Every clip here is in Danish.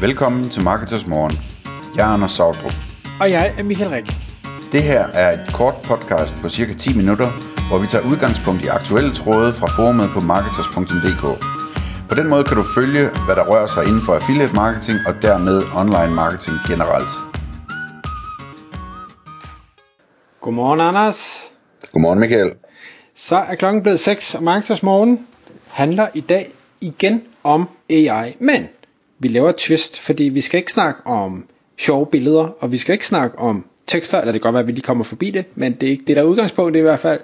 Velkommen til Marketers Morgen. Jeg er Anders Sautrup. Og jeg er Michael Rik. Det her er et kort podcast på cirka 10 minutter, hvor vi tager udgangspunkt i aktuelle tråde fra forumet på marketers.dk. På den måde kan du følge, hvad der rører sig inden for affiliate marketing og dermed online marketing generelt. Godmorgen, Anders. Godmorgen Michael. Så er klokken blevet 6, og Marketers Morgen handler i dag igen om AI. Men vi laver et twist, fordi vi skal ikke snakke om sjove billeder, og vi skal ikke snakke om tekster, eller det kan godt være, at vi lige kommer forbi det, men det er ikke det, der er udgangspunktet i hvert fald.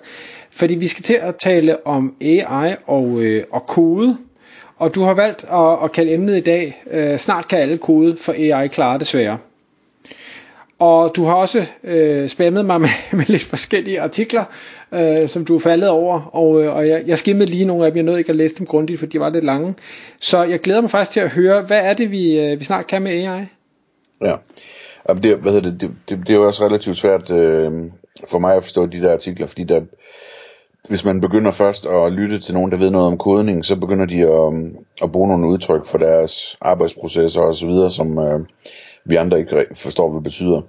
Fordi vi skal til at tale om AI og, øh, og kode, og du har valgt at, at kalde emnet i dag, øh, snart kan alle kode, for AI klare desværre. Og du har også øh, spammet mig med, med lidt forskellige artikler, øh, som du er faldet over, og, øh, og jeg, jeg skimmede lige nogle af dem, jeg nåede ikke at læse dem grundigt, for de var lidt lange. Så jeg glæder mig faktisk til at høre, hvad er det, vi, øh, vi snart kan med AI? Ja, Jamen, det, hvad hedder det, det, det, det er jo også relativt svært øh, for mig at forstå de der artikler, fordi der, hvis man begynder først at lytte til nogen, der ved noget om kodning, så begynder de at, at bruge nogle udtryk for deres arbejdsprocesser og så videre, som øh, vi andre ikke forstår, hvad det betyder.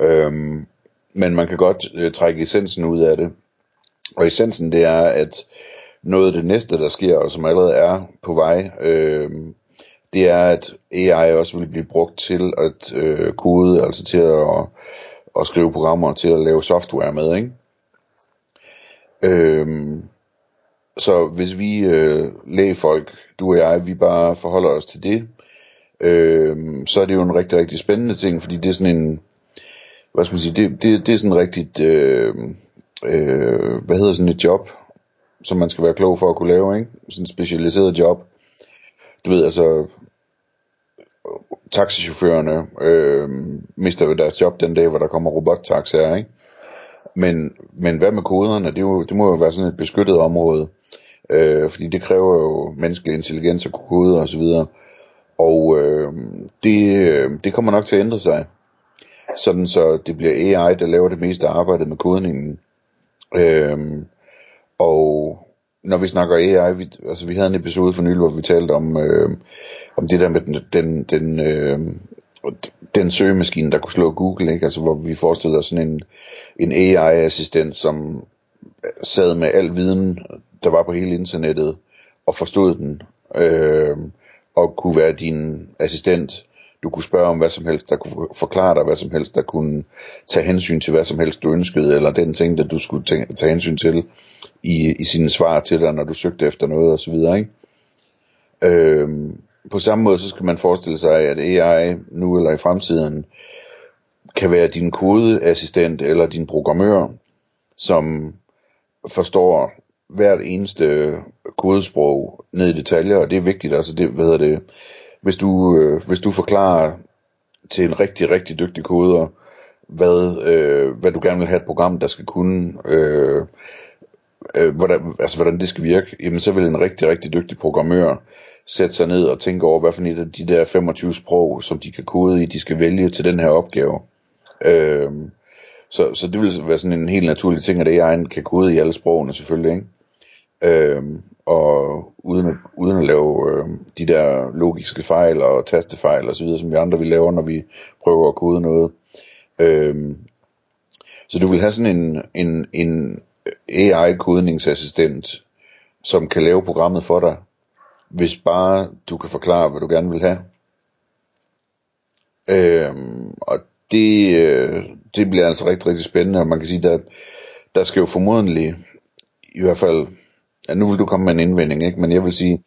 Øhm, men man kan godt øh, trække essensen ud af det. Og essensen det er, at noget af det næste, der sker, og som allerede er på vej, øh, det er, at AI også vil blive brugt til at øh, kode, altså til at, at skrive programmer, til at lave software med, ikke? Øhm, så hvis vi øh, lægefolk, du og jeg, vi bare forholder os til det, øh, så er det jo en rigtig, rigtig spændende ting, fordi det er sådan en, hvad skal man sige, det, det, det er sådan en rigtigt, øh, øh, hvad hedder sådan et job, som man skal være klog for at kunne lave, ikke? Sådan et specialiseret job. Du ved, altså, taxichaufførerne øh, mister jo deres job den dag, hvor der kommer robottaxaer, ikke? Men, men hvad med koderne? Det, jo, det må jo være sådan et beskyttet område, øh, fordi det kræver jo menneskelig intelligens at kunne kode og så videre. Og øh, det, øh, det kommer nok til at ændre sig, sådan så det bliver AI, der laver det meste af arbejdet med kodningen. Øh, og når vi snakker AI, vi, altså vi havde en episode for nylig, hvor vi talte om, øh, om det der med den, den, den, øh, den søgemaskine, der kunne slå Google, ikke? Altså hvor vi forestillede os sådan en, en AI-assistent, som sad med al viden, der var på hele internettet, og forstod den, øh, og kunne være din assistent. Du kunne spørge om hvad som helst, der kunne forklare dig hvad som helst, der kunne tage hensyn til hvad som helst du ønskede, eller den ting, der du skulle tage, tage hensyn til i, i sine svar til dig, når du søgte efter noget osv. Ikke? Øhm, på samme måde så skal man forestille sig, at AI nu eller i fremtiden kan være din kodeassistent eller din programmør, som forstår hvert eneste kodesprog ned i detaljer, og det er vigtigt, altså det, hvad hedder det, hvis du, øh, hvis du forklarer til en rigtig, rigtig dygtig koder, hvad, øh, hvad du gerne vil have et program, der skal kunne, øh, øh, hvordan, altså hvordan det skal virke, jamen så vil en rigtig, rigtig dygtig programmør sætte sig ned og tænke over, hvad for et af de der 25 sprog, som de kan kode i, de skal vælge til den her opgave. Øh, så, så det vil være sådan en helt naturlig ting, at AI'en kan kode i alle sprogene selvfølgelig, ikke? Øhm, og uden at, uden at lave øh, de der logiske fejl og tastefejl og så videre, som vi andre vi laver, når vi prøver at kode noget. Øh, så du vil have sådan en, en, en AI-kodningsassistent, som kan lave programmet for dig, hvis bare du kan forklare, hvad du gerne vil have. Øhm, og det, øh, det bliver altså rigtig, rigtig spændende, og man kan sige, der, der skal jo formodentlig, i hvert fald, ja, nu vil du komme med en indvending, ikke? men jeg vil sige,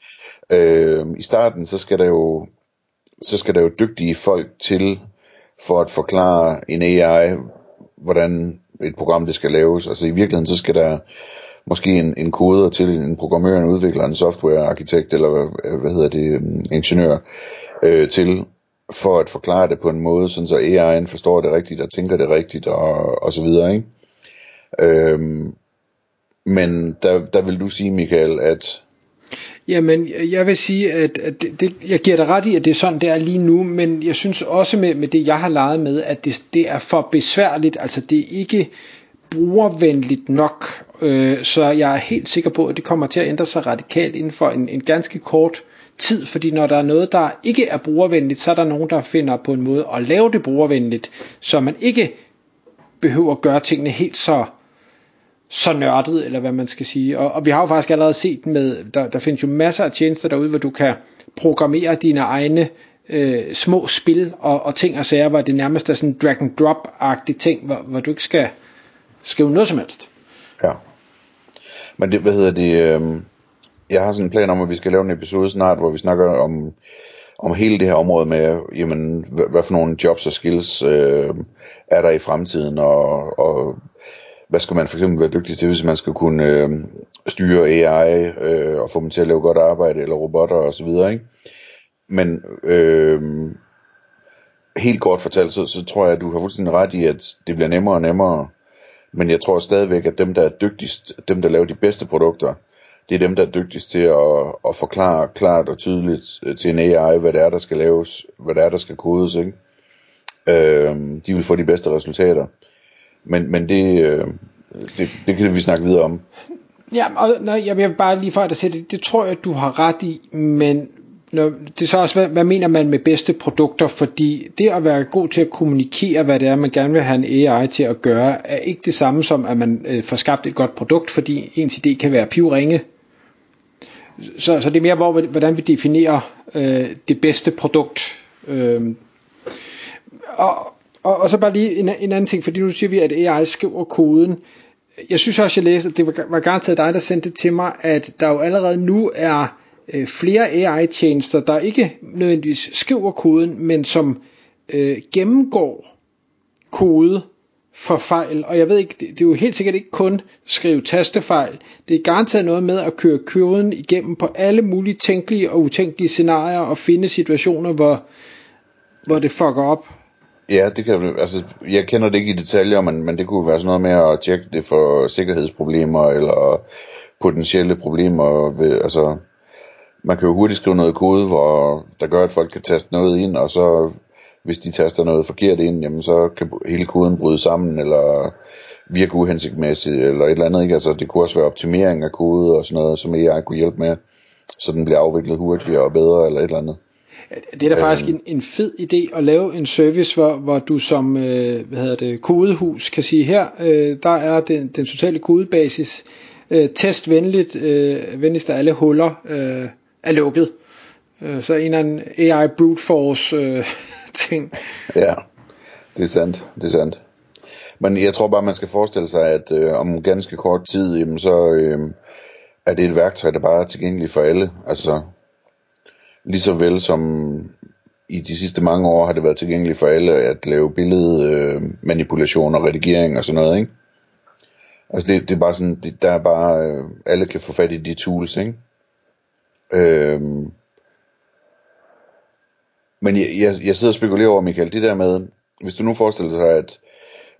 øh, i starten, så skal der jo, så skal der jo dygtige folk til, for at forklare en AI, hvordan et program det skal laves. Altså i virkeligheden, så skal der måske en, en koder til en programmør, en udvikler, en softwarearkitekt, eller øh, hvad hedder det, øh, ingeniør, øh, til, for at forklare det på en måde, sådan så AI'en forstår det rigtigt og tænker det rigtigt og, og så videre, ikke? Øhm, men der, der vil du sige, Michael, at Jamen, jeg vil sige, at, at det, det, jeg giver dig ret i, at det er sådan, det er lige nu, men jeg synes også med, med det, jeg har leget med, at det, det er for besværligt, altså det er ikke brugervenligt nok, øh, så jeg er helt sikker på, at det kommer til at ændre sig radikalt inden for en, en ganske kort tid, fordi når der er noget, der ikke er brugervenligt, så er der nogen, der finder på en måde at lave det brugervenligt, så man ikke behøver at gøre tingene helt så så nørdet, eller hvad man skal sige. Og, og vi har jo faktisk allerede set med, der, der findes jo masser af tjenester derude, hvor du kan programmere dine egne øh, små spil og, og ting og sager, hvor det nærmest er sådan drag and drop-agtige ting, hvor, hvor du ikke skal skrive noget som helst. Ja. Men det, hvad hedder det, øh, jeg har sådan en plan om, at vi skal lave en episode snart, hvor vi snakker om, om hele det her område med, jamen, hvad, hvad for nogle jobs og skills øh, er der i fremtiden, og, og hvad skal man for eksempel være dygtig til, hvis man skal kunne øh, styre AI øh, og få dem til at lave godt arbejde, eller robotter og så videre, ikke? Men øh, helt kort fortalt, så, så tror jeg, at du har fuldstændig ret i, at det bliver nemmere og nemmere. Men jeg tror stadigvæk, at dem, der er dygtigst, dem, der laver de bedste produkter, det er dem, der er dygtigst til at, at forklare klart og tydeligt øh, til en AI, hvad det er, der skal laves, hvad det er, der skal kodes, ikke? Øh, de vil få de bedste resultater. Men, men det, øh, det, det kan vi snakke videre om. Ja, og nej, jeg vil bare lige for at sige det, det tror jeg, du har ret i, men når, det er så også, hvad, hvad mener man med bedste produkter, fordi det at være god til at kommunikere, hvad det er, man gerne vil have en AI til at gøre, er ikke det samme som, at man øh, får skabt et godt produkt, fordi ens idé kan være pivringe. Så, så det er mere, hvor, hvordan vi definerer øh, det bedste produkt. Øh, og, og, og så bare lige en, en anden ting, fordi nu siger vi, at AI skriver koden. Jeg synes også, jeg læste, at det var, var garanteret dig, der sendte det til mig, at der jo allerede nu er øh, flere AI-tjenester, der ikke nødvendigvis skriver koden, men som øh, gennemgår kode for fejl. Og jeg ved ikke, det, det er jo helt sikkert ikke kun skrive tastefejl. Det er garanteret noget med at køre koden igennem på alle mulige tænkelige og utænkelige scenarier og finde situationer, hvor, hvor det fucker op. Ja, det kan altså, jeg kender det ikke i detaljer, men, men det kunne være sådan noget med at tjekke det for sikkerhedsproblemer eller potentielle problemer. Ved, altså, man kan jo hurtigt skrive noget kode, hvor der gør, at folk kan taste noget ind, og så hvis de taster noget forkert ind, jamen så kan hele koden bryde sammen, eller virke uhensigtsmæssigt, eller et eller andet. Ikke? Altså, det kunne også være optimering af kode og sådan noget, som AI kunne hjælpe med, så den bliver afviklet hurtigere og bedre, eller et eller andet. Det er da faktisk en, en fed idé at lave en service, hvor, hvor du som øh, hvad hedder det, kodehus kan sige, her øh, der er den, den totale kodebasis, øh, test venligt, øh, venligst af alle huller øh, er lukket. Øh, så en eller anden AI brute force øh, ting. Ja, det er sandt, det er sandt. Men jeg tror bare, man skal forestille sig, at øh, om ganske kort tid, jamen, så øh, er det et værktøj, der bare er tilgængeligt for alle. Altså, lige så vel som i de sidste mange år har det været tilgængeligt for alle at lave billedmanipulation øh, og redigering og sådan noget, ikke? Altså det, det er bare sådan, det, der er bare, øh, alle kan få fat i de tools, ikke? Øhm, men jeg, jeg, jeg sidder og spekulerer over, Michael, det der med, hvis du nu forestiller dig, at,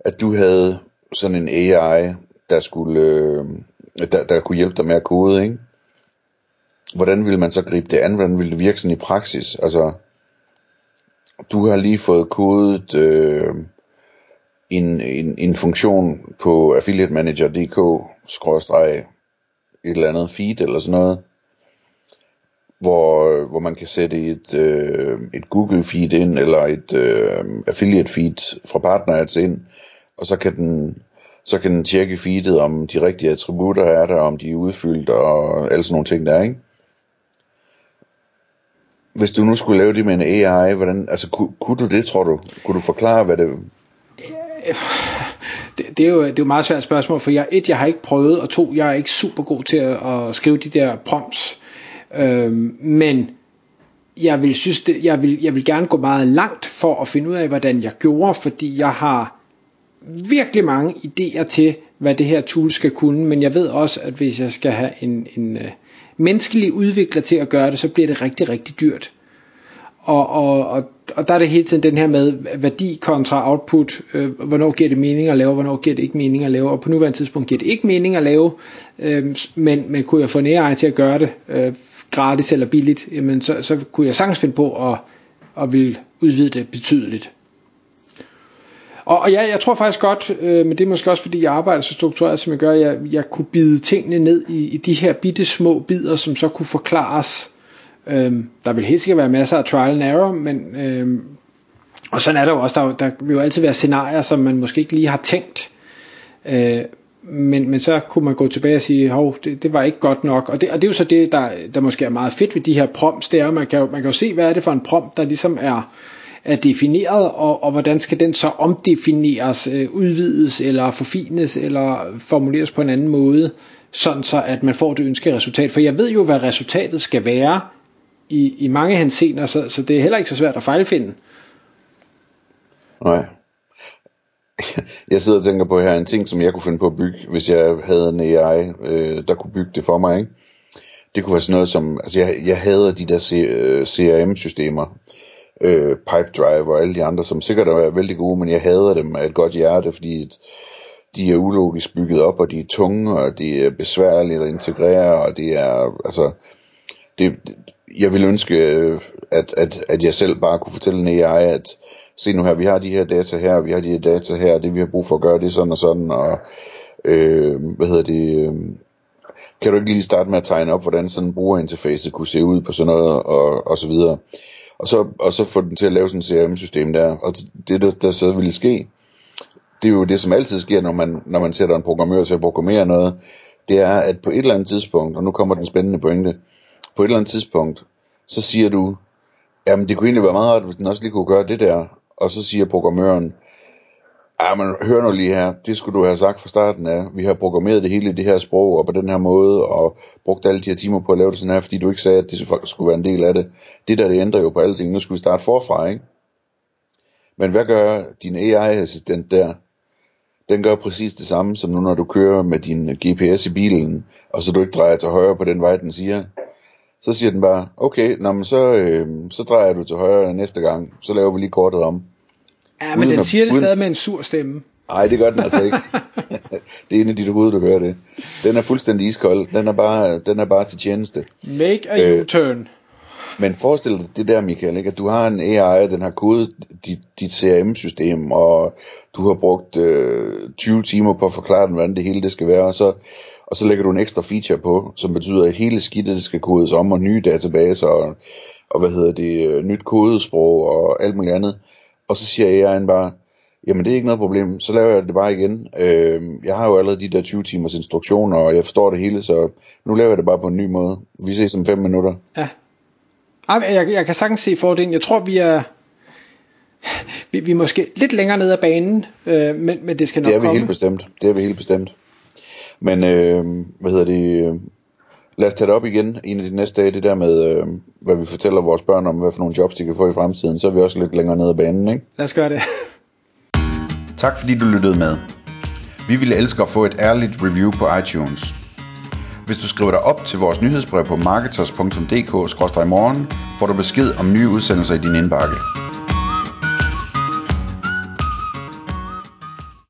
at du havde sådan en AI, der skulle, øh, der, der kunne hjælpe dig med at kode, ikke? Hvordan vil man så gribe det an? Hvordan vil det virke sådan i praksis? Altså, du har lige fået kodet øh, en, en, en funktion på affiliatemanager.dk skråstreg et eller andet feed eller sådan noget, hvor, hvor man kan sætte et, øh, et Google feed ind, eller et øh, affiliate feed fra partnerads ind, og så kan den så kan den tjekke feedet, om de rigtige attributter er der, om de er udfyldt, og alle sådan nogle ting der, ikke? Hvis du nu skulle lave det med en AI, hvordan, altså kunne, kunne du det, tror du? Kunne du forklare, hvad det... Det, det, er jo, det er jo et meget svært spørgsmål, for jeg, et, jeg har ikke prøvet, og to, jeg er ikke super god til at, at skrive de der prompts. Øhm, men jeg vil, synes det, jeg, vil, jeg vil gerne gå meget langt for at finde ud af, hvordan jeg gjorde, fordi jeg har virkelig mange idéer til, hvad det her tool skal kunne, men jeg ved også, at hvis jeg skal have en, en, øh, menneskelige menneskelig udvikler til at gøre det, så bliver det rigtig, rigtig dyrt. Og, og, og, og der er det hele tiden den her med værdi kontra output, øh, hvornår giver det mening at lave, hvornår giver det ikke mening at lave, og på nuværende tidspunkt giver det ikke mening at lave, øh, men, men kunne jeg få en AI til at gøre det øh, gratis eller billigt, jamen så, så kunne jeg sagtens finde på at, at vil udvide det betydeligt. Og, og ja, jeg tror faktisk godt, øh, men det er måske også fordi jeg arbejder så struktureret som jeg gør, jeg, jeg kunne bide tingene ned i, i de her bitte små bidder, som så kunne forklares Øhm, der vil helt sikkert være masser af trial and error, men øhm, og sådan er der jo også, der, der vil jo altid være scenarier, som man måske ikke lige har tænkt. Øh, men, men så kunne man gå tilbage og sige, hov, det, det var ikke godt nok. Og det, og det er jo så det, der, der måske er meget fedt ved de her prompts, det er, at man kan, jo, man kan jo se, hvad er det for en prompt, der ligesom er, er defineret, og, og hvordan skal den så omdefineres, øh, udvides, eller forfines, eller formuleres på en anden måde, sådan så at man får det ønskede resultat. For jeg ved jo, hvad resultatet skal være i, i mange henseender, så, så det er heller ikke så svært at fejlfinde. Nej. Jeg sidder og tænker på her en ting, som jeg kunne finde på at bygge, hvis jeg havde en AI, øh, der kunne bygge det for mig. Ikke? Det kunne være sådan noget som, altså jeg, jeg hader de der CRM-systemer, øh, øh, Pipedrive og alle de andre, som sikkert er vældig gode, men jeg hader dem af et godt hjerte, fordi et, de er ulogisk bygget op, og de er tunge, og de er besværligt at integrere, og det er, altså, det, jeg vil ønske, øh, at, at, at jeg selv bare kunne fortælle en AI, at se nu her, vi har de her data her, vi har de her data her, det vi har brug for at gøre, det sådan og sådan, og øh, hvad hedder det, øh, kan du ikke lige starte med at tegne op, hvordan sådan en brugerinterface kunne se ud på sådan noget, og, og så videre. Og så, og så få den til at lave sådan et CRM-system der, og det der, der så ville ske, det er jo det, som altid sker, når man, når man sætter en programmør til at programmere noget, det er, at på et eller andet tidspunkt, og nu kommer den spændende pointe, på et eller andet tidspunkt, så siger du, jamen det kunne egentlig være meget rart, hvis den også lige kunne gøre det der, og så siger programmøren, ja, men hør nu lige her, det skulle du have sagt fra starten af. Vi har programmeret det hele i det her sprog og på den her måde, og brugt alle de her timer på at lave det sådan her, fordi du ikke sagde, at det skulle være en del af det. Det der, det ændrer jo på alting. Nu skal vi starte forfra, ikke? Men hvad gør din AI-assistent der? Den gør præcis det samme, som nu når du kører med din GPS i bilen, og så du ikke drejer til højre på den vej, den siger. Så siger den bare, okay, nå, men så, øh, så drejer du til højre næste gang, så laver vi lige kortet om. Ja, men den siger at, det uden... stadig med en sur stemme. Nej, det gør den altså ikke. det er en af de hoved, der gør det. Den er fuldstændig iskold. Den er bare, den er bare til tjeneste. Make a øh, U-turn. Men forestil dig det der, Michael, ikke? at du har en AI, den har kodet dit, dit CRM-system, og du har brugt øh, 20 timer på at forklare den, hvordan det hele det skal være, og så og så lægger du en ekstra feature på, som betyder, at hele skidtet skal kodes om, og nye databaser, og, og hvad hedder det, øh, nyt kodesprog, og alt muligt andet. Og så siger AI'en bare, jamen det er ikke noget problem, så laver jeg det bare igen. Øh, jeg har jo allerede de der 20 timers instruktioner, og jeg forstår det hele, så nu laver jeg det bare på en ny måde. Vi ses om 5 minutter. Ja. Jeg, jeg kan sagtens se fordelen. Jeg tror, vi er, vi, vi er måske lidt længere ned ad banen, øh, men, men det skal nok komme. Det er vi komme. helt bestemt. Det er vi helt bestemt. Men øh, hvad hedder det? Lad os tage det op igen en af de næste dage, det der med, øh, hvad vi fortæller vores børn om, hvad for nogle jobs de kan få i fremtiden. Så er vi også lidt længere nede ad banen, ikke? Lad os gøre det. tak fordi du lyttede med. Vi ville elske at få et ærligt review på iTunes. Hvis du skriver dig op til vores nyhedsbrev på marketers.dk-morgen, får du besked om nye udsendelser i din indbakke.